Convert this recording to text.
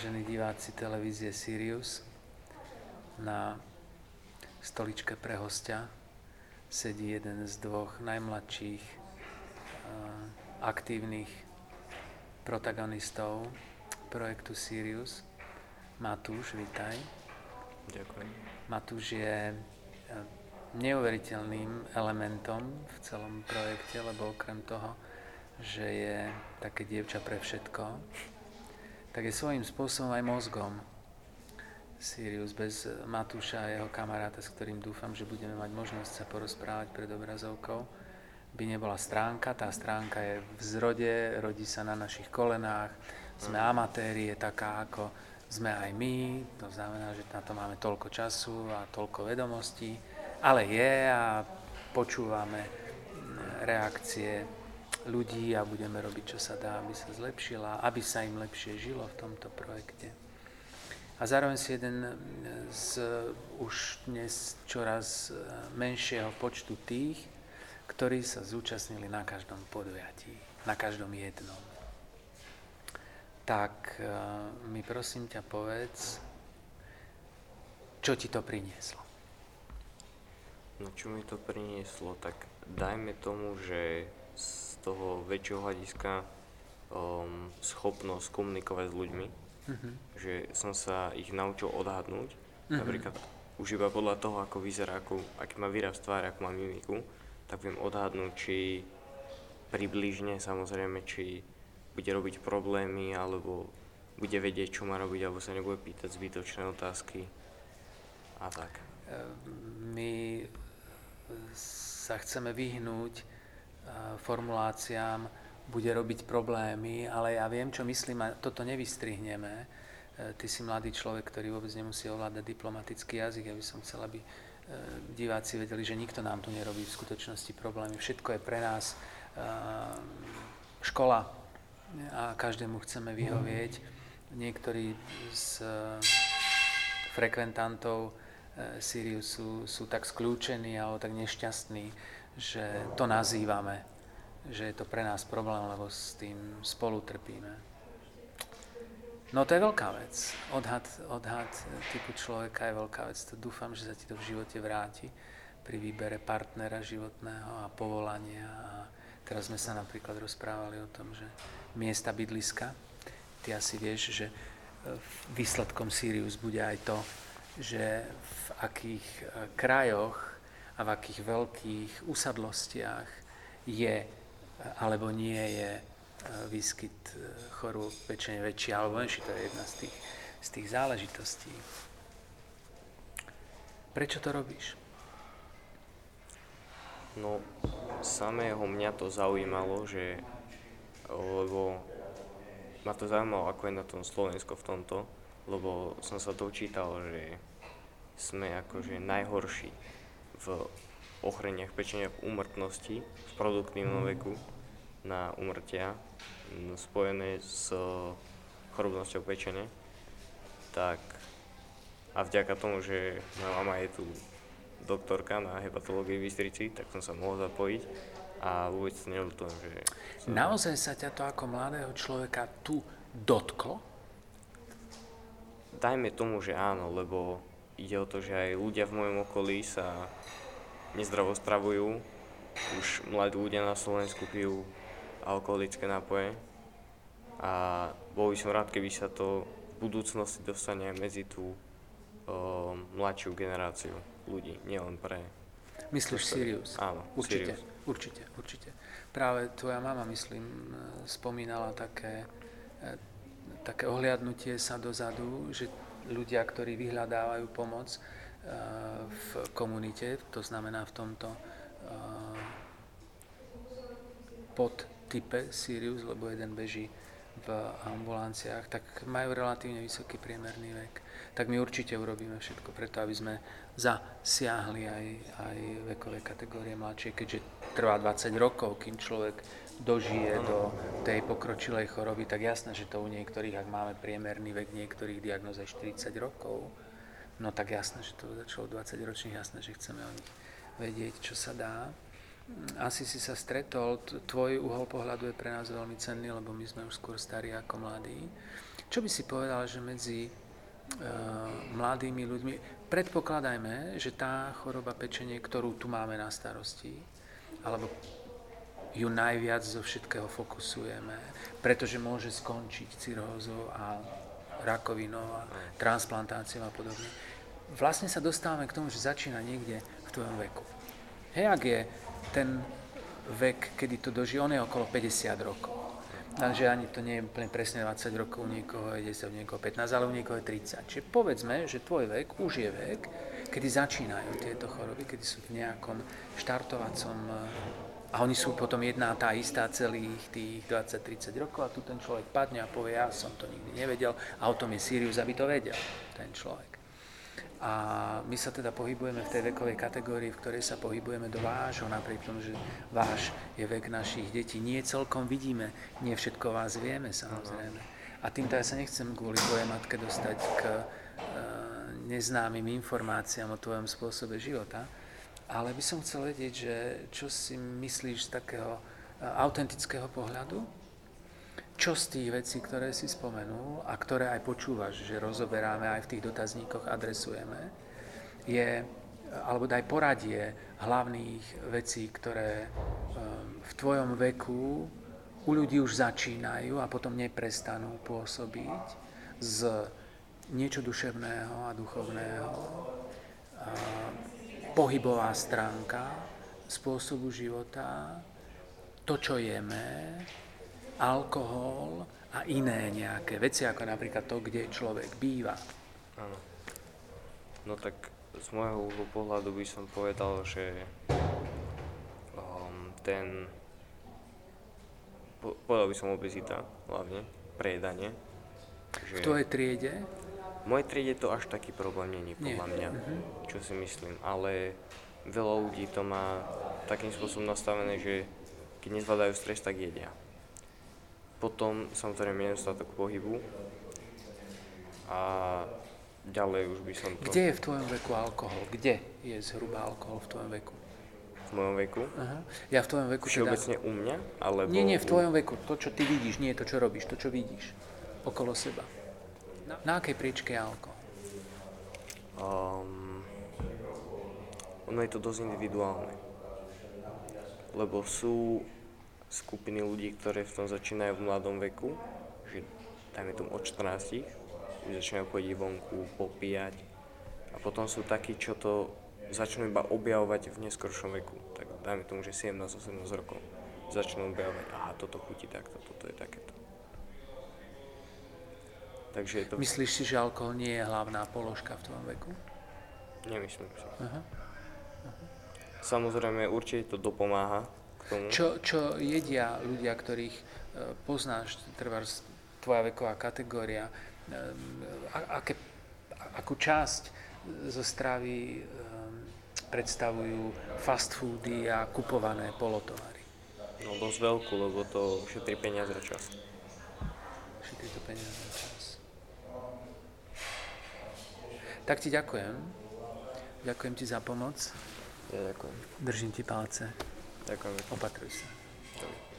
vážení diváci televízie Sirius, na stoličke pre hostia sedí jeden z dvoch najmladších aktívnych protagonistov projektu Sirius. Matúš, vítaj. Ďakujem. Matúš je neuveriteľným elementom v celom projekte, lebo okrem toho, že je také dievča pre všetko, tak je svojím spôsobom aj mozgom. Sirius bez Matúša a jeho kamaráta, s ktorým dúfam, že budeme mať možnosť sa porozprávať pred obrazovkou, by nebola stránka. Tá stránka je v zrode, rodí sa na našich kolenách, sme amatéri, je taká ako sme aj my, to znamená, že na to máme toľko času a toľko vedomostí, ale je a počúvame reakcie ľudí a budeme robiť, čo sa dá, aby sa zlepšila, aby sa im lepšie žilo v tomto projekte. A zároveň si jeden z už dnes čoraz menšieho počtu tých, ktorí sa zúčastnili na každom podujatí, na každom jednom. Tak eh, mi prosím ťa povedz, čo ti to prinieslo? No čo mi to prinieslo, tak dajme tomu, že toho väčšieho hľadiska um, schopnosť komunikovať s ľuďmi, uh-huh. že som sa ich naučil odhadnúť, uh-huh. napríklad už iba podľa toho, ako vyzerá, ako, aký má výraz tvár, ako má mimiku, tak viem odhadnúť, či približne samozrejme, či bude robiť problémy, alebo bude vedieť, čo má robiť, alebo sa nebude pýtať zbytočné otázky a tak. Ehm, my sa chceme vyhnúť formuláciám bude robiť problémy, ale ja viem, čo myslím a toto nevystrihneme. E, ty si mladý človek, ktorý vôbec nemusí ovládať diplomatický jazyk. Ja by som chcel, aby e, diváci vedeli, že nikto nám tu nerobí v skutočnosti problémy. Všetko je pre nás e, škola a každému chceme vyhovieť. Niektorí z frekventantov Siriusu sú tak skľúčení alebo tak nešťastní, že to nazývame, že je to pre nás problém, lebo s tým spolu trpíme. No to je veľká vec. Odhad, odhad typu človeka je veľká vec. To dúfam, že sa ti to v živote vráti pri výbere partnera životného a povolania. A teraz sme sa napríklad rozprávali o tom, že miesta bydliska, ty asi vieš, že výsledkom Sirius bude aj to, že v akých krajoch a v akých veľkých usadlostiach je alebo nie je e, výskyt e, chorôb pečenia väčší alebo menší. To je jedna z tých, z tých záležitostí. Prečo to robíš? No, samého mňa to zaujímalo, že lebo ma to zaujímalo, ako je na tom Slovensko v tomto, lebo som sa dočítal, že sme akože najhorší v ochreniach pečenia v úmrtnosti v produktívnom veku na umrtia spojené s chorobnosťou pečenia. Tak a vďaka tomu, že moja mama je tu doktorka na hepatológii v Bystrici, tak som sa mohol zapojiť a vôbec neľutujem, že... Som... Naozaj sa ťa to ako mladého človeka tu dotklo? Dajme tomu, že áno, lebo ide o to, že aj ľudia v mojom okolí sa nezdravo stravujú. Už mladí ľudia na Slovensku pijú alkoholické nápoje a bol by som rád, keby sa to v budúcnosti dostane medzi tú o, mladšiu generáciu ľudí, nielen pre... Myslíš Sirius? Áno, určite, Sirius. určite, určite. Práve tvoja mama, myslím, spomínala také, e, také ohliadnutie sa dozadu, že ľudia, ktorí vyhľadávajú pomoc eh, v komunite, to znamená v tomto eh, podtype Sirius, lebo jeden beží v ambulanciách, tak majú relatívne vysoký priemerný vek. Tak my určite urobíme všetko preto, aby sme zasiahli aj, aj vekové kategórie mladšie, keďže trvá 20 rokov, kým človek dožije do tej pokročilej choroby, tak jasné, že to u niektorých, ak máme priemerný vek niektorých diagnóz aj 40 rokov, no tak jasné, že to začalo 20 ročných, jasné, že chceme o nich vedieť, čo sa dá. asi si sa stretol, tvoj uhol pohľadu je pre nás veľmi cenný, lebo my sme už skôr starí ako mladí. Čo by si povedal, že medzi uh, mladými ľuďmi, predpokladajme, že tá choroba pečenie, ktorú tu máme na starosti, alebo ju najviac zo všetkého fokusujeme, pretože môže skončiť cirhózou a rakovinou a transplantáciou a podobne. Vlastne sa dostávame k tomu, že začína niekde v tvojom veku. Hej, ak je ten vek, kedy to dožije, on je okolo 50 rokov. Takže ani to nie je úplne presne 20 rokov, u niekoho je 10, u niekoho 15, ale u niekoho je 30. Čiže povedzme, že tvoj vek už je vek, kedy začínajú tieto choroby, kedy sú v nejakom štartovacom a oni sú potom jedna tá istá celých tých 20-30 rokov a tu ten človek padne a povie, ja som to nikdy nevedel a o tom je Sirius, aby to vedel, ten človek. A my sa teda pohybujeme v tej vekovej kategórii, v ktorej sa pohybujeme do vášho, napriek tomu, že váš je vek našich detí. Nie celkom vidíme, nie všetko vás vieme samozrejme. A týmto ja sa nechcem kvôli tvojej matke dostať k e, neznámym informáciám o tvojom spôsobe života, ale by som chcel vedieť, že čo si myslíš z takého e, autentického pohľadu? Čo z tých vecí, ktoré si spomenul a ktoré aj počúvaš, že rozoberáme aj v tých dotazníkoch, adresujeme, je, alebo daj poradie hlavných vecí, ktoré e, v tvojom veku u ľudí už začínajú a potom neprestanú pôsobiť z niečo duševného a duchovného, pohybová stránka spôsobu života, to, čo jeme, alkohol a iné nejaké veci, ako napríklad to, kde človek býva. Áno. No tak z môjho pohľadu by som povedal, že um, ten, po, povedal by som obezita hlavne, prejedanie. Že... V tvojej triede? Mojej triede to až taký problém není, podľa Nie. mňa, uh-huh. čo si myslím, ale veľa ľudí to má takým spôsobom nastavené, že keď nezvládajú stres, tak jedia. Potom samozrejme nedostatok pohybu a ďalej už by som to... Kde je v tvojom veku alkohol? Kde je zhruba alkohol v tvojom veku? V mojom veku? Aha. Ja v tvojom veku Všeobecne teda... u mňa? Alebo nie, nie, v tvojom veku. To, čo ty vidíš, nie to, čo robíš, to, čo vidíš okolo seba. Na, na akej priečke je alkohol? Um, ono je to dosť individuálne. Lebo sú skupiny ľudí, ktoré v tom začínajú v mladom veku, že dajme tomu od 14, už začínajú chodiť vonku, popíjať. A potom sú takí, čo to začnú iba objavovať v neskoršom veku. Tak dajme tomu, že 17-18 rokov začnú objavovať, aha, toto chutí takto, toto je takéto. Takže je to... Myslíš si, že alkohol nie je hlavná položka v tvojom veku? Nemyslím si. Aha. Aha. Samozrejme, určite to dopomáha k tomu. Čo, čo jedia ľudia, ktorých e, poznáš, trvá tvoja veková kategória, e, aké, akú časť zo stravy e, predstavujú fast foody a kupované polotovary? No dosť veľkú, lebo to šetrí peniaze a čas. Šetrí to peniaze a čas. Tak ti ďakujem. Ďakujem ti za pomoc. Ja ďakujem. Držím ti palce. Ďakujem. Opatruj sa. Dobre.